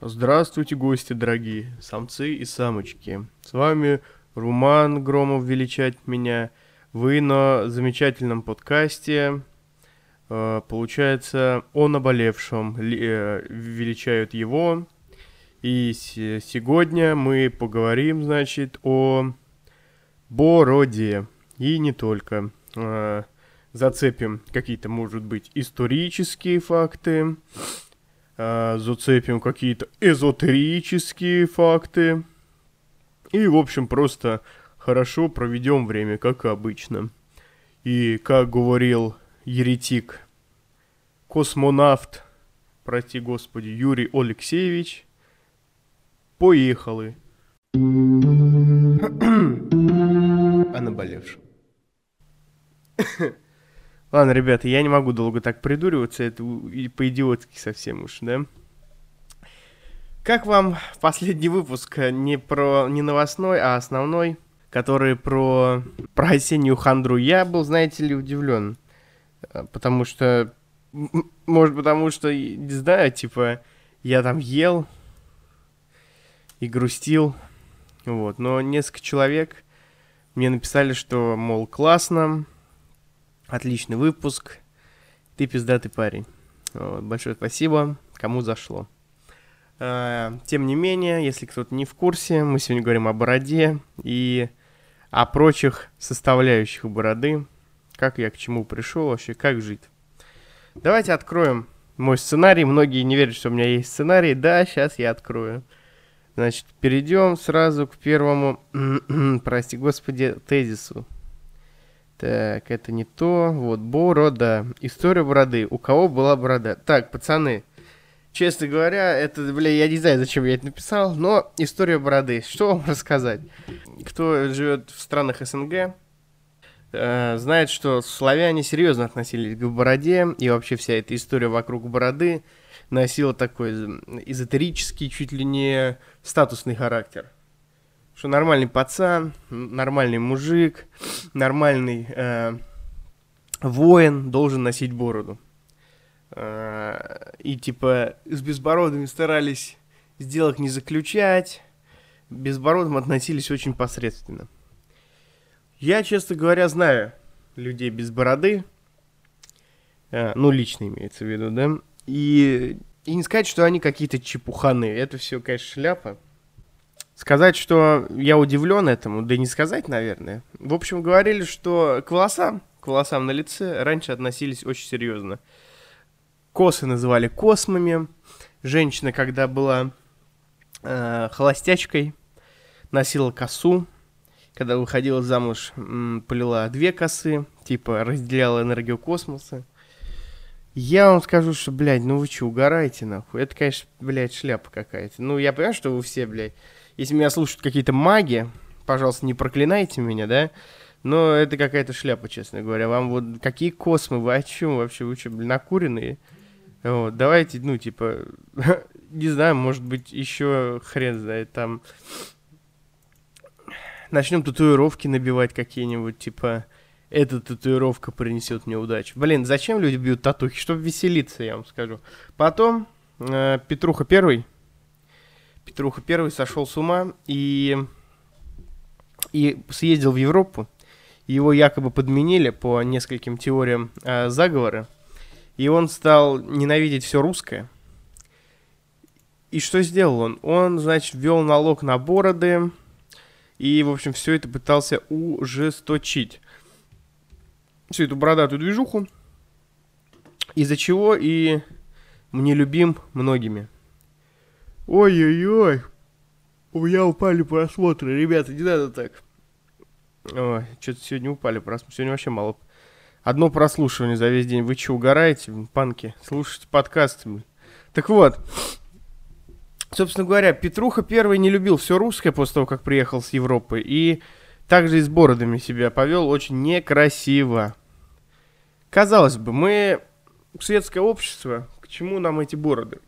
Здравствуйте, гости дорогие, самцы и самочки. С вами Руман Громов величать меня. Вы на замечательном подкасте. Э, получается, о наболевшем э, величают его. И сегодня мы поговорим, значит, о бороде. И не только. Э, зацепим какие-то, может быть, исторические факты э, зацепим какие-то эзотерические факты. И, в общем, просто хорошо проведем время, как обычно. И, как говорил еретик, космонавт, прости господи, Юрий Алексеевич, поехали. а наболевшем. Ладно, ребята, я не могу долго так придуриваться, это по-идиотски совсем уж, да? Как вам последний выпуск не про не новостной, а основной, который про про осеннюю хандру? Я был, знаете ли, удивлен, э, потому что, может, потому что, не знаю, типа, я там ел и грустил, вот, но несколько человек мне написали, что, мол, классно, Отличный выпуск. Ты пиздатый парень. Вот, большое спасибо, кому зашло. А, тем не менее, если кто-то не в курсе, мы сегодня говорим о бороде и о прочих составляющих бороды. Как я к чему пришел вообще, как жить. Давайте откроем мой сценарий. Многие не верят, что у меня есть сценарий. Да, сейчас я открою. Значит, перейдем сразу к первому, прости господи, тезису. Так, это не то. Вот, борода. История бороды. У кого была борода? Так, пацаны, честно говоря, это, бля, я не знаю, зачем я это написал, но история бороды. Что вам рассказать? Кто живет в странах СНГ, э, знает, что славяне серьезно относились к бороде, и вообще вся эта история вокруг бороды носила такой эзотерический, чуть ли не статусный характер что нормальный пацан, нормальный мужик, нормальный э, воин должен носить бороду. Э, и типа с безбородыми старались сделок не заключать, безбородым относились очень посредственно. Я, честно говоря, знаю людей без бороды, э, ну, лично имеется в виду, да, и, и не сказать, что они какие-то чепуханы, это все, конечно, шляпа. Сказать, что я удивлен этому, да не сказать, наверное. В общем, говорили, что к волосам, к волосам на лице раньше относились очень серьезно. Косы называли космами. Женщина, когда была э, холостячкой, носила косу. Когда выходила замуж, м, полила две косы, типа разделяла энергию космоса. Я вам скажу, что, блядь, ну вы что, угораете, нахуй? Это, конечно, блядь, шляпа какая-то. Ну, я понимаю, что вы все, блядь, если меня слушают какие-то маги, пожалуйста, не проклинайте меня, да? Но это какая-то шляпа, честно говоря. Вам вот какие космы, вы о чем вообще? Вы что, блин, накуренные? Вот, давайте, ну, типа, не знаю, может быть, еще хрен знает, там... Начнем татуировки набивать какие-нибудь, типа, эта татуировка принесет мне удачу. Блин, зачем люди бьют татухи? Чтобы веселиться, я вам скажу. Потом, э, Петруха первый, Петруха первый сошел с ума и, и съездил в Европу. Его якобы подменили по нескольким теориям э, заговора. И он стал ненавидеть все русское. И что сделал он? Он, значит, ввел налог на бороды. И, в общем, все это пытался ужесточить. Всю эту бородатую движуху. Из-за чего и мне любим многими. Ой-ой-ой. У меня упали просмотры. Ребята, не надо так. Ой, что-то сегодня упали просмотры. Сегодня вообще мало. Одно прослушивание за весь день. Вы что, угораете, панки? Слушайте подкасты. Так вот. Собственно говоря, Петруха первый не любил все русское после того, как приехал с Европы. И также и с бородами себя повел очень некрасиво. Казалось бы, мы светское общество. К чему нам эти бороды?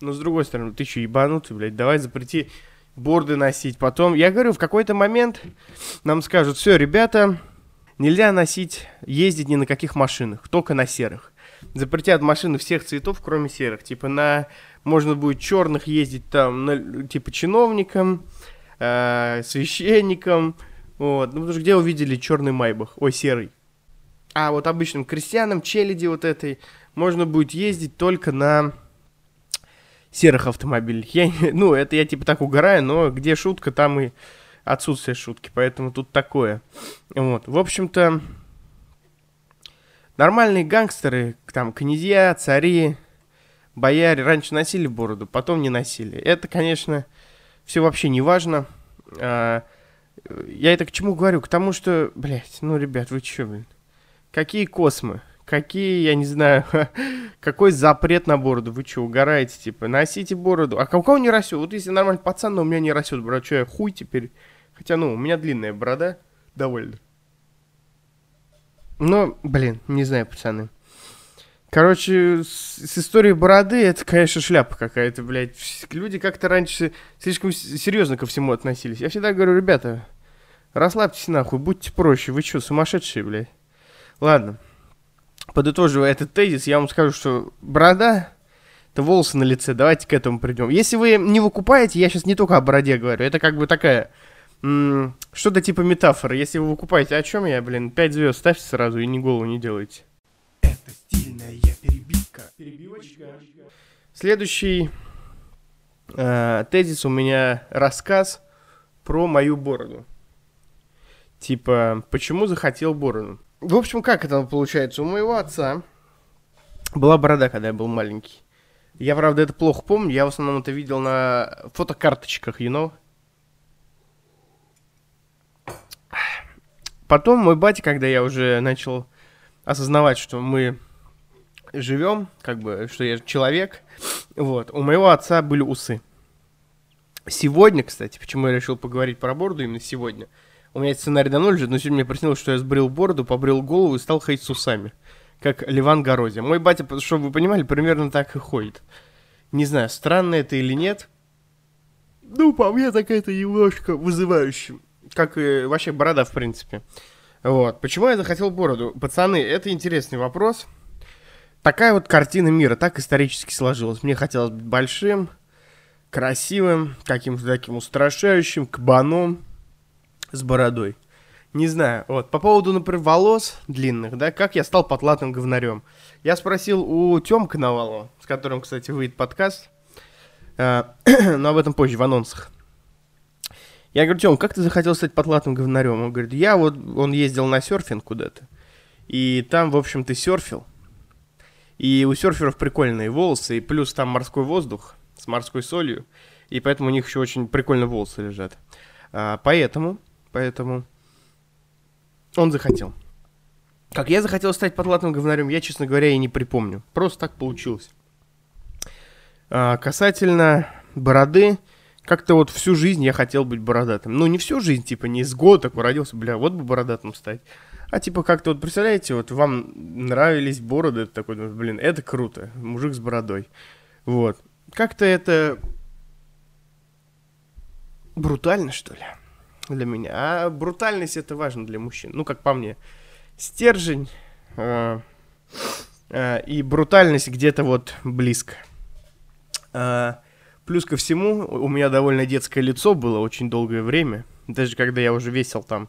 Но с другой стороны, ты что, ебанутый, блядь, давай запрети борды носить. Потом, я говорю, в какой-то момент нам скажут, все, ребята, нельзя носить, ездить ни на каких машинах, только на серых. Запретят машины всех цветов, кроме серых. Типа на можно будет черных ездить там, на, типа, чиновникам, э, священникам, вот, ну, потому что где увидели черный майбах, ой, серый. А вот обычным крестьянам, челяди вот этой, можно будет ездить только на серых автомобилях. Я, ну, это я типа так угораю, но где шутка, там и отсутствие шутки, поэтому тут такое. Вот, в общем-то, нормальные гангстеры, там, князья, цари, бояре раньше носили бороду, потом не носили. Это, конечно, все вообще не важно. А, я это к чему говорю? К тому, что, блядь, ну, ребят, вы че, блин? Какие космы? Какие, я не знаю, какой запрет на бороду? Вы что, угораете, типа, носите бороду. А у кого не растет? Вот если нормальный пацан, но у меня не растет, брат, что я хуй теперь? Хотя, ну, у меня длинная борода, довольно. Но, блин, не знаю, пацаны. Короче, с, с историей бороды это, конечно, шляпа какая-то, блядь. Люди как-то раньше слишком серьезно ко всему относились. Я всегда говорю, ребята, расслабьтесь нахуй, будьте проще. Вы что, сумасшедшие, блядь? Ладно. Подытоживая этот тезис, я вам скажу, что борода это волосы на лице. Давайте к этому придем. Если вы не выкупаете, я сейчас не только о бороде говорю, это как бы такая что-то типа метафоры. Если вы выкупаете, о чем я, блин, 5 звезд ставьте сразу и ни голову не делайте. Это стильная перебивка. Перебивочка. Следующий э, тезис у меня рассказ про мою бороду. Типа, почему захотел бороду? В общем, как это получается? У моего отца была борода, когда я был маленький. Я, правда, это плохо помню. Я в основном это видел на фотокарточках, you know? Потом мой батя, когда я уже начал осознавать, что мы живем, как бы, что я человек, вот, у моего отца были усы. Сегодня, кстати, почему я решил поговорить про бороду именно сегодня, у меня сценарий давно лежит, но сегодня мне приснилось, что я сбрил бороду, побрил голову и стал ходить с усами, как Ливан Горозия. Мой батя, чтобы вы понимали, примерно так и ходит. Не знаю, странно это или нет, ну, по мне, так это немножко вызывающе как и вообще борода, в принципе. Вот. Почему я захотел бороду? Пацаны, это интересный вопрос. Такая вот картина мира, так исторически сложилась. Мне хотелось быть большим, красивым, каким-то таким устрашающим, кабаном с бородой. Не знаю, вот, по поводу, например, волос длинных, да, как я стал потлатым говнарем. Я спросил у Тёмка Навалова, с которым, кстати, выйдет подкаст, э, но об этом позже, в анонсах. Я говорю, Тём, как ты захотел стать потлатым говнарем? Он говорит, я вот, он ездил на серфинг куда-то, и там, в общем, ты серфил, и у серферов прикольные волосы, и плюс там морской воздух с морской солью, и поэтому у них еще очень прикольно волосы лежат. А, поэтому, поэтому он захотел. Как я захотел стать потлатым говнарем, я, честно говоря, и не припомню. Просто так получилось. А, касательно бороды, как-то вот всю жизнь я хотел быть бородатым. Ну, не всю жизнь, типа, не с года такой родился, бля, вот бы бородатым стать. А типа как-то вот, представляете, вот вам нравились бороды, такой, ну, блин, это круто, мужик с бородой. Вот. Как-то это брутально, что ли, для меня. А брутальность это важно для мужчин. Ну, как по мне, стержень э, э, и брутальность где-то вот близко. Э, Плюс ко всему, у меня довольно детское лицо было очень долгое время. Даже когда я уже весил там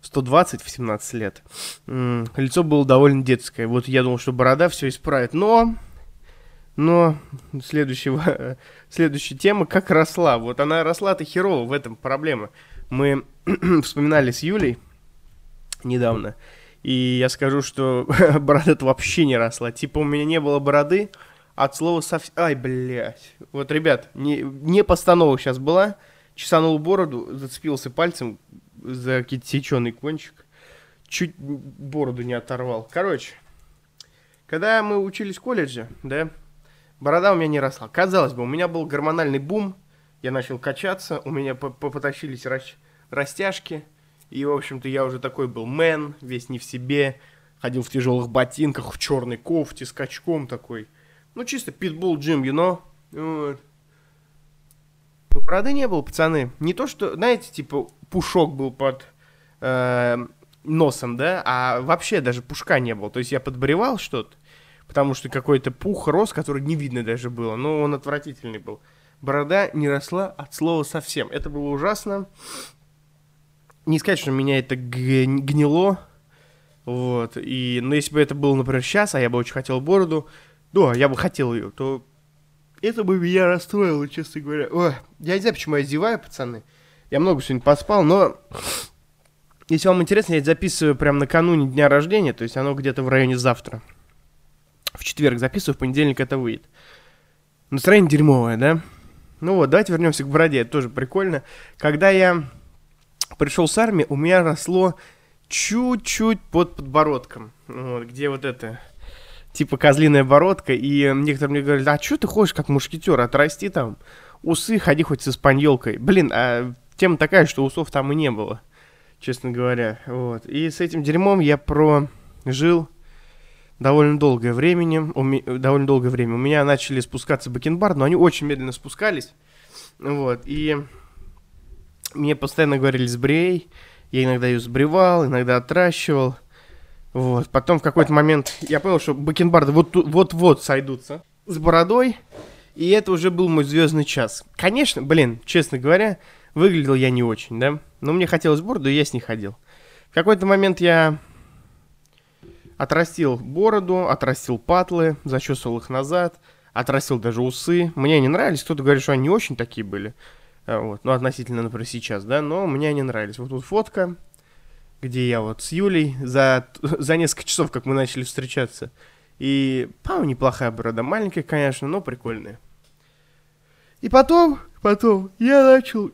120 в 17 лет. Лицо было довольно детское. Вот я думал, что борода все исправит. Но... Но следующего, следующая тема, как росла. Вот она росла-то херово, в этом проблема. Мы вспоминали с Юлей недавно. И я скажу, что борода-то вообще не росла. Типа у меня не было бороды, от слова совсем... Ай, блядь. Вот, ребят, не, не постанова сейчас была. Чесанул бороду, зацепился пальцем за какие-то сеченый кончик. Чуть бороду не оторвал. Короче, когда мы учились в колледже, да, борода у меня не росла. Казалось бы, у меня был гормональный бум. Я начал качаться, у меня потащились растяжки. И, в общем-то, я уже такой был мэн, весь не в себе. Ходил в тяжелых ботинках, в черной кофте, с качком такой. Ну, чисто питбул джим, you know? Вот. Бороды не было, пацаны. Не то, что, знаете, типа, пушок был под э, носом, да, а вообще даже пушка не было. То есть я подбревал что-то, потому что какой-то пух рос, который не видно даже было, но он отвратительный был. Борода не росла от слова совсем. Это было ужасно. Не сказать, что меня это гнило, вот, и, но если бы это было, например, сейчас, а я бы очень хотел бороду, да, я бы хотел ее, то это бы меня расстроило, честно говоря. Ой, я не знаю, почему я зеваю, пацаны. Я много сегодня поспал, но если вам интересно, я это записываю прямо накануне дня рождения, то есть оно где-то в районе завтра. В четверг записываю, в понедельник это выйдет. Настроение дерьмовое, да? Ну вот, давайте вернемся к бороде, это тоже прикольно. Когда я пришел с армии, у меня росло чуть-чуть под подбородком. Вот, где вот это, типа козлиная бородка. И некоторые мне говорят, а что ты ходишь как мушкетер, отрасти там усы, ходи хоть с испаньолкой. Блин, а тема такая, что усов там и не было, честно говоря. Вот. И с этим дерьмом я прожил довольно долгое времени, ми, довольно долгое время. У меня начали спускаться бакенбарды, но они очень медленно спускались. Вот, и мне постоянно говорили сбрей, я иногда ее сбривал, иногда отращивал. Вот. Потом в какой-то момент я понял, что бакенбарды вот-вот сойдутся с бородой. И это уже был мой звездный час. Конечно, блин, честно говоря, выглядел я не очень, да? Но мне хотелось бороду, и я с ней ходил. В какой-то момент я отрастил бороду, отрастил патлы, зачесывал их назад, отрастил даже усы. Мне они нравились, кто-то говорит, что они не очень такие были. А, вот, ну, относительно, например, сейчас, да, но мне они нравились. Вот тут фотка, где я вот с Юлей за, за несколько часов, как мы начали встречаться. И, по неплохая борода, маленькая, конечно, но прикольная. И потом, потом я начал...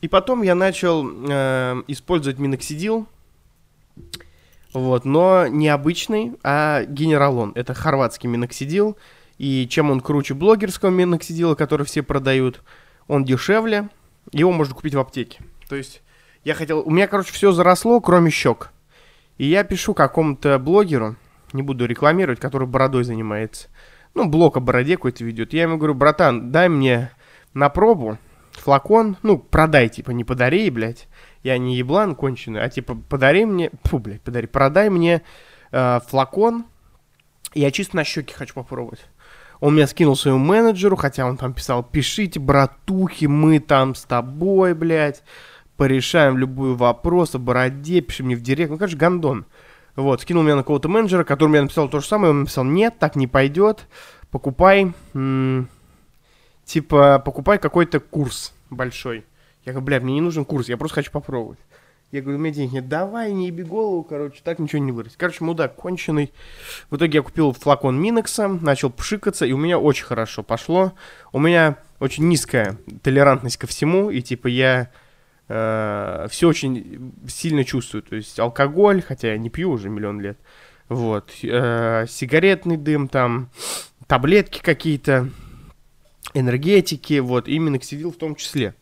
И потом я начал э, использовать миноксидил, вот, но не обычный, а генералон. Это хорватский миноксидил. И чем он круче блогерского миноксидила, который все продают, он дешевле, его можно купить в аптеке. То есть я хотел... У меня, короче, все заросло, кроме щек. И я пишу какому-то блогеру, не буду рекламировать, который бородой занимается. Ну, блог о бороде какой-то ведет. Я ему говорю, братан, дай мне на пробу флакон, ну, продай, типа, не подари, блядь. Я не еблан конченый, а типа, подари мне, фу, блядь, подари, продай мне э, флакон, я чисто на щеки хочу попробовать. Он меня скинул своему менеджеру, хотя он там писал, пишите, братухи, мы там с тобой, блядь, порешаем любой вопрос о бороде, пиши мне в директ. Ну, короче, гандон. Вот, скинул меня на какого-то менеджера, которому я написал то же самое, он написал, нет, так не пойдет, покупай, м- типа, покупай какой-то курс большой. Я говорю, блядь, мне не нужен курс, я просто хочу попробовать. Я говорю, у меня денег нет. Давай, не еби голову, короче, так ничего не вырастет. Короче, мудак конченый. В итоге я купил флакон Минекса, начал пшикаться, и у меня очень хорошо пошло. У меня очень низкая толерантность ко всему, и типа я э, все очень сильно чувствую. То есть алкоголь, хотя я не пью уже миллион лет. Вот. Э, сигаретный дым там, таблетки какие-то, энергетики, вот, и миноксидил в том числе.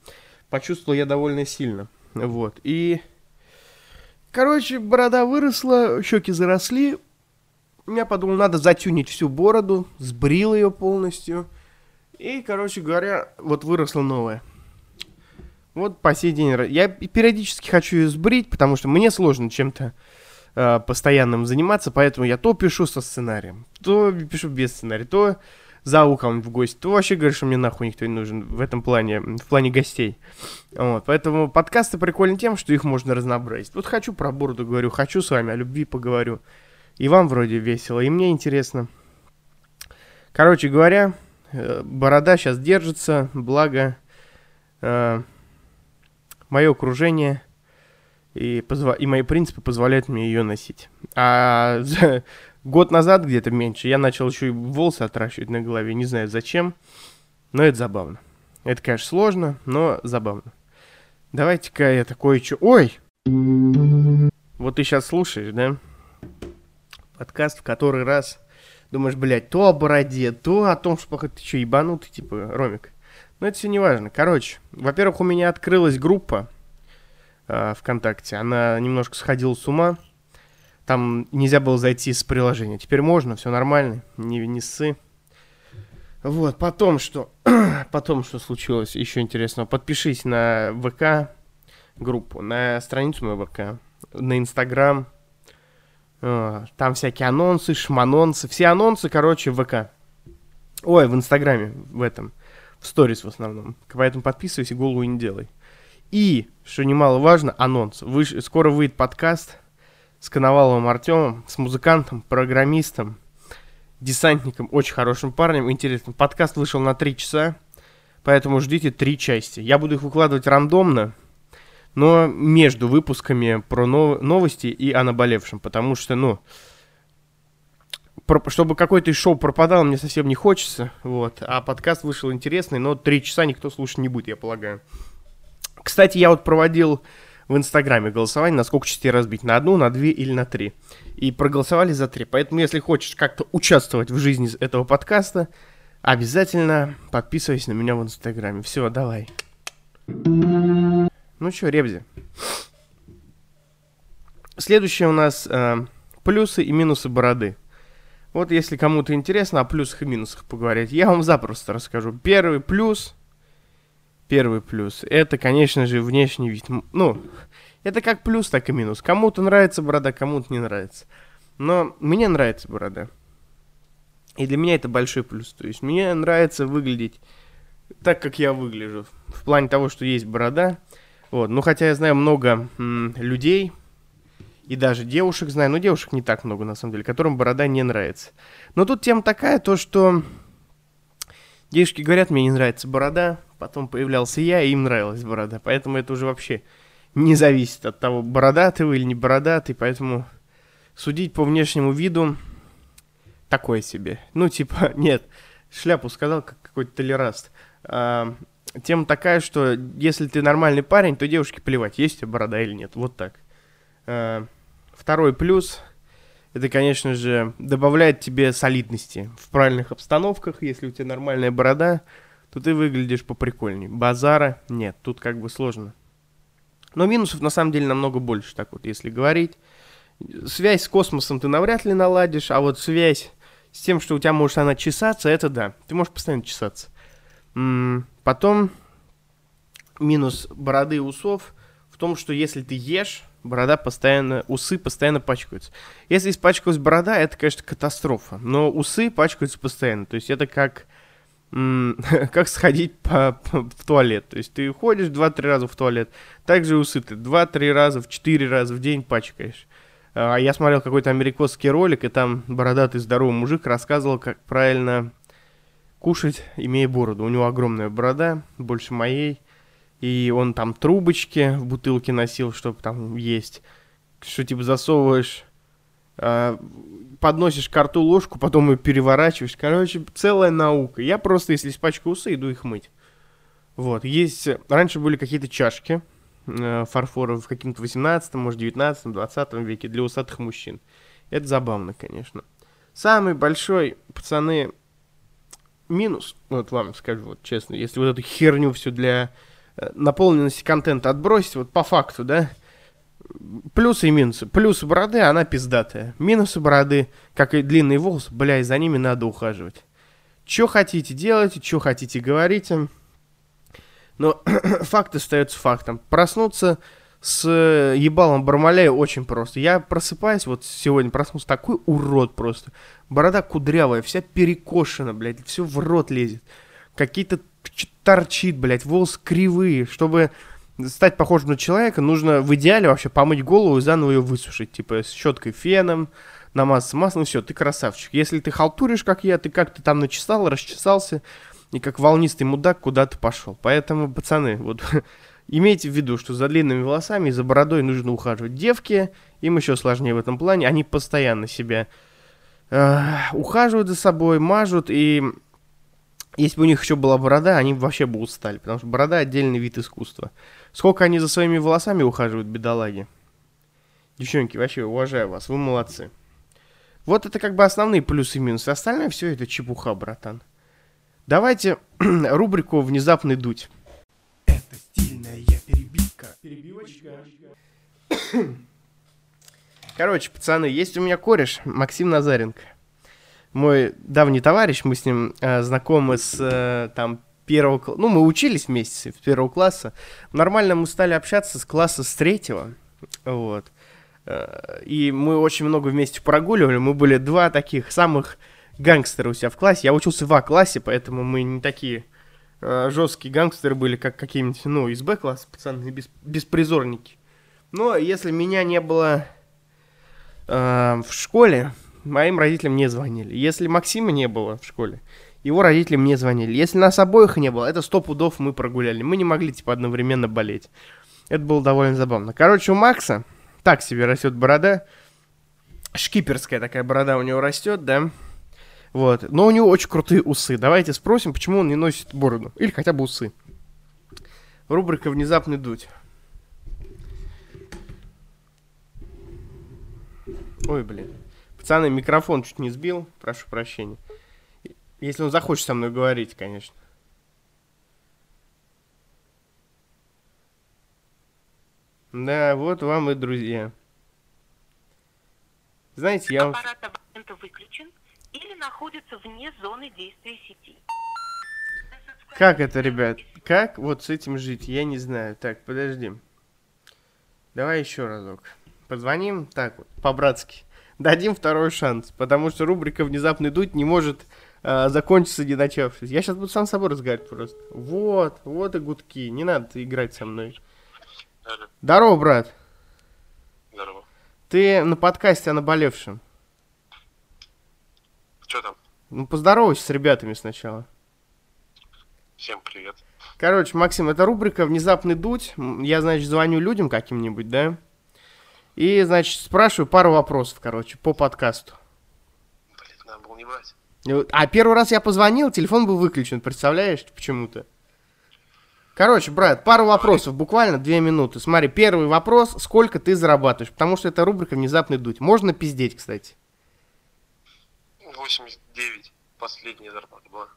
Почувствовал я довольно сильно. Вот. И Короче, борода выросла, щеки заросли. Я подумал, надо затюнить всю бороду, сбрил ее полностью. И, короче говоря, вот выросла новая. Вот по сей день. Я периодически хочу ее сбрить, потому что мне сложно чем-то э, постоянным заниматься, поэтому я то пишу со сценарием, то пишу без сценария, то зову кому в гости, то вообще говоришь, что мне нахуй никто не нужен в этом плане, в плане гостей. Вот, поэтому подкасты прикольны тем, что их можно разнообразить. Вот хочу про бороду говорю, хочу с вами о любви поговорю. И вам вроде весело, и мне интересно. Короче говоря, э, борода сейчас держится, благо э, мое окружение и, позва- и мои принципы позволяют мне ее носить. А Год назад где-то меньше я начал еще и волосы отращивать на голове. Не знаю зачем, но это забавно. Это, конечно, сложно, но забавно. Давайте-ка я такое что... Ой! Вот ты сейчас слушаешь, да? Подкаст в который раз думаешь, блядь, то о бороде, то о том, что ты что, ебанутый, типа, Ромик. Но это все не важно. Короче, во-первых, у меня открылась группа э, ВКонтакте. Она немножко сходила с ума. Там нельзя было зайти с приложения. Теперь можно, все нормально, не, не. Вот, потом что? потом что случилось еще интересного? Подпишись на ВК группу, на страницу моего ВК, на Инстаграм. Э, там всякие анонсы, шманонсы. Все анонсы, короче, в ВК. Ой, в Инстаграме, в этом. В сторис в основном. Поэтому подписывайся, голову не делай. И, что немаловажно, анонс. Вы, скоро выйдет подкаст с Коноваловым Артемом, с музыкантом, программистом, десантником, очень хорошим парнем, интересным. Подкаст вышел на три часа, поэтому ждите три части. Я буду их выкладывать рандомно, но между выпусками про новости и о наболевшем, потому что, ну, чтобы какой-то из шоу пропадал, мне совсем не хочется, вот, а подкаст вышел интересный, но три часа никто слушать не будет, я полагаю. Кстати, я вот проводил в Инстаграме голосование, на сколько частей разбить, на одну, на две или на три. И проголосовали за три. Поэтому, если хочешь как-то участвовать в жизни этого подкаста, обязательно подписывайся на меня в Инстаграме. Все, давай. Ну что, Ребзи. Следующее у нас э, плюсы и минусы бороды. Вот если кому-то интересно о плюсах и минусах поговорить, я вам запросто расскажу. Первый плюс, первый плюс, это, конечно же, внешний вид. Ну, это как плюс, так и минус. Кому-то нравится борода, кому-то не нравится. Но мне нравится борода. И для меня это большой плюс. То есть мне нравится выглядеть так, как я выгляжу. В плане того, что есть борода, вот. Ну, хотя я знаю много м, людей, и даже девушек знаю, но девушек не так много, на самом деле, которым борода не нравится. Но тут тема такая, то что девушки говорят, мне не нравится борода, потом появлялся я, и им нравилась борода. Поэтому это уже вообще не зависит от того, бородатый вы или не бородатый, поэтому судить по внешнему виду такое себе. Ну, типа, нет, шляпу сказал, как какой-то толераст. А, тема такая, что если ты нормальный парень, то девушке плевать, есть у тебя борода или нет. Вот так. Э, второй плюс, это, конечно же, добавляет тебе солидности в правильных обстановках. Если у тебя нормальная борода, то ты выглядишь поприкольней. Базара нет, тут как бы сложно. Но минусов на самом деле намного больше, так вот, если говорить. Связь с космосом ты навряд ли наладишь, а вот связь с тем, что у тебя может она чесаться, это да. Ты можешь постоянно чесаться. Потом минус бороды и усов в том, что если ты ешь, борода постоянно, усы постоянно пачкаются. Если испачкалась борода, это, конечно, катастрофа. Но усы пачкаются постоянно. То есть это как, как сходить по, по, в туалет. То есть ты ходишь 2-3 раза в туалет. Также усы ты 2-3 раза, в 4 раза в день пачкаешь. А я смотрел какой-то американский ролик, и там бородатый здоровый мужик рассказывал, как правильно кушать, имея бороду. У него огромная борода, больше моей. И он там трубочки в бутылке носил, чтобы там есть. Что типа засовываешь, подносишь к рту ложку, потом ее переворачиваешь. Короче, целая наука. Я просто, если испачкаю усы, иду их мыть. Вот, есть... Раньше были какие-то чашки э, фарфора в каким-то 18 может, 19 20 веке для усатых мужчин. Это забавно, конечно. Самый большой, пацаны, минус, вот вам скажу вот честно, если вот эту херню все для э, наполненности контента отбросить, вот по факту, да, плюсы и минусы. Плюсы бороды, она пиздатая. Минусы бороды, как и длинные волосы, бля, и за ними надо ухаживать. Что хотите делать, что хотите говорите. Но факт остается фактом. Проснуться с э, ебалом Бармаляя очень просто. Я просыпаюсь, вот сегодня проснулся, такой урод просто. Борода кудрявая, вся перекошена, блядь, все в рот лезет. Какие-то торчит, блядь, волосы кривые. Чтобы стать похожим на человека, нужно в идеале вообще помыть голову и заново ее высушить. Типа с щеткой феном, намазаться маслом, все, ты красавчик. Если ты халтуришь, как я, ты как-то там начесал, расчесался, и как волнистый мудак куда-то пошел. Поэтому, пацаны, вот Имейте в виду, что за длинными волосами и за бородой нужно ухаживать. Девки, им еще сложнее в этом плане, они постоянно себя э, ухаживают за собой, мажут, и если бы у них еще была борода, они вообще бы устали, потому что борода отдельный вид искусства. Сколько они за своими волосами ухаживают, бедолаги. Девчонки, вообще уважаю вас, вы молодцы. Вот это как бы основные плюсы и минусы. Остальное все это чепуха, братан. Давайте рубрику «Внезапный дуть». Перебивочка. Короче, пацаны, есть у меня кореш Максим Назаренко. Мой давний товарищ, мы с ним э, знакомы с э, там первого. Ну, мы учились вместе с первого класса. Нормально мы стали общаться с класса с третьего. Вот. Э, и мы очень много вместе прогуливали. Мы были два таких самых гангстера у себя в классе. Я учился в А-классе, поэтому мы не такие э, жесткие гангстеры были, как какие-нибудь, ну, из Б-класса, пацаны, без, беспризорники. Но если меня не было э, в школе, моим родителям не звонили. Если Максима не было в школе, его родители мне звонили. Если нас обоих не было, это сто пудов мы прогуляли. Мы не могли, типа, одновременно болеть. Это было довольно забавно. Короче, у Макса так себе растет борода. Шкиперская такая борода у него растет, да. Вот. Но у него очень крутые усы. Давайте спросим, почему он не носит бороду. Или хотя бы усы. Рубрика «Внезапный дуть». Ой, блин. Пацаны, микрофон чуть не сбил. Прошу прощения. Если он захочет со мной говорить, конечно. Да, вот вам и друзья. Знаете, я... Аппарат абонента выключен или находится вне зоны действия сети. Как это, ребят? Как вот с этим жить? Я не знаю. Так, подожди. Давай еще разок. Позвоним так вот, по-братски. Дадим второй шанс, потому что рубрика «Внезапный дуть» не может э, закончиться, не начавшись. Я сейчас буду сам с собой разговаривать просто. Вот, вот и гудки. Не надо играть со мной. Алло, Здорово, брат. здорово. Ты на подкасте о наболевшем. Что там? Ну, поздоровайся с ребятами сначала. Всем привет. Короче, Максим, это рубрика «Внезапный дуть». Я, значит, звоню людям каким-нибудь, да? И, значит, спрашиваю пару вопросов, короче, по подкасту. Блин, надо было не брать. А первый раз я позвонил, телефон был выключен, представляешь, почему-то. Короче, брат, пару вопросов, буквально две минуты. Смотри, первый вопрос, сколько ты зарабатываешь? Потому что это рубрика «Внезапный дуть». Можно пиздеть, кстати. 89 последняя зарплата была.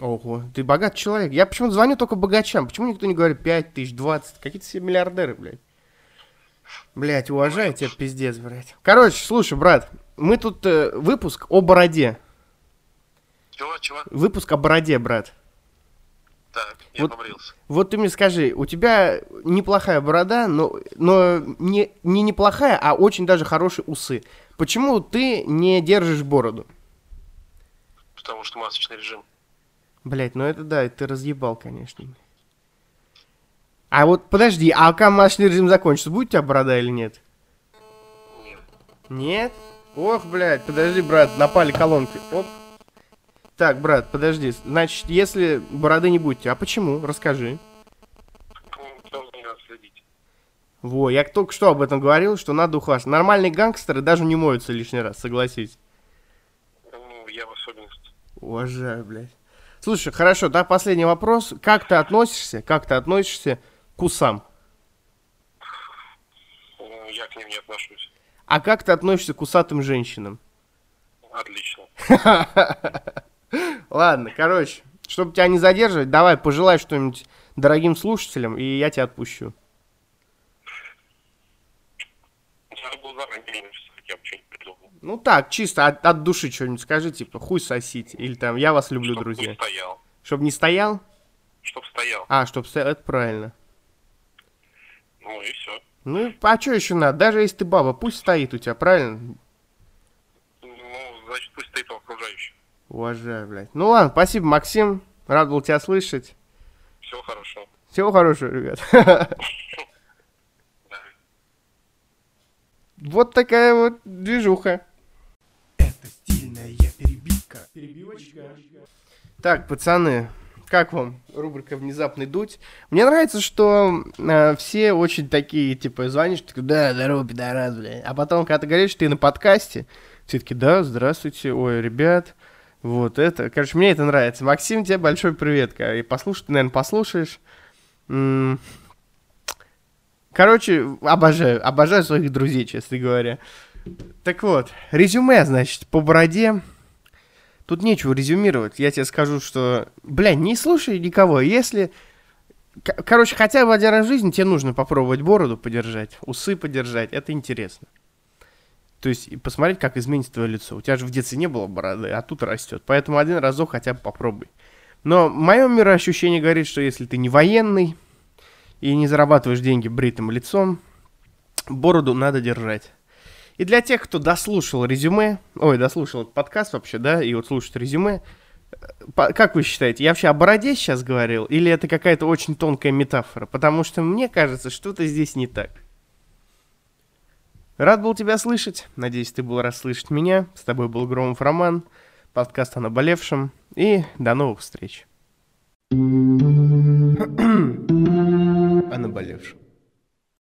Ого, ты богатый человек. Я почему-то звоню только богачам. Почему никто не говорит 5 тысяч, 20? Какие-то все миллиардеры, блядь. Блядь, уважаю тебя, пиздец, блядь. Короче, слушай, брат, мы тут э, выпуск о бороде. Чего, чего? Выпуск о бороде, брат. Так, я Вот- побрился. Вот ты мне скажи, у тебя неплохая борода, но, но не, не неплохая, а очень даже хорошие усы. Почему ты не держишь бороду? Потому что масочный режим. Блять, ну это да, ты разъебал, конечно. А вот подожди, а когда масочный режим закончится, будет у тебя борода или нет? Нет. Нет? Ох, блядь, подожди, брат, напали колонки. Оп. Так, брат, подожди. Значит, если бороды не будет, а почему? Расскажи. Во, я только что об этом говорил, что надо ухаживать. Нормальные гангстеры даже не моются лишний раз, согласись. Ну, я в особенности. Уважаю, блядь. Слушай, хорошо, да, последний вопрос. Как ты относишься, как ты относишься к усам? Ну, я к ним не отношусь. А как ты относишься к усатым женщинам? Отлично. Ладно, короче, чтобы тебя не задерживать, давай пожелай что-нибудь дорогим слушателям, и я тебя отпущу. Ну так, чисто от, от души что-нибудь скажи, типа, хуй сосите, или там, я вас люблю, Чтоб друзья. не стоял. Чтобы не стоял? Чтоб стоял. А, чтоб стоял, это правильно. Ну и все. Ну, а что еще надо? Даже если ты баба, пусть стоит у тебя, правильно? Ну, значит, пусть стоит у окружающих. Уважаю, блядь. Ну ладно, спасибо, Максим. Рад был тебя слышать. Всего хорошо. Всего хорошего, ребят. Вот такая вот движуха. Это стильная перебивка. Перебивочка. Так, пацаны, как вам рубрика «Внезапный дуть»? Мне нравится, что э, все очень такие, типа, звонишь, такой, да, здорово, пидорас, бля. А потом, когда ты говоришь, ты на подкасте, все таки да, здравствуйте, ой, ребят, вот это. Короче, мне это нравится. Максим, тебе большой привет. И послушай, ты, наверное, послушаешь. Короче, обожаю, обожаю своих друзей, честно говоря. Так вот, резюме, значит, по бороде. Тут нечего резюмировать. Я тебе скажу, что, бля, не слушай никого. Если, короче, хотя бы один раз в жизни тебе нужно попробовать бороду подержать, усы подержать. Это интересно. То есть и посмотреть, как изменится твое лицо. У тебя же в детстве не было бороды, а тут растет. Поэтому один разок хотя бы попробуй. Но мое мироощущение говорит, что если ты не военный и не зарабатываешь деньги бритым лицом, бороду надо держать. И для тех, кто дослушал резюме, ой, дослушал этот подкаст вообще, да, и вот слушает резюме, э, как вы считаете, я вообще о бороде сейчас говорил, или это какая-то очень тонкая метафора? Потому что мне кажется, что-то здесь не так. Рад был тебя слышать. Надеюсь, ты был рад слышать меня. С тобой был Громов Роман. Подкаст о наболевшем. И до новых встреч. о наболевшем.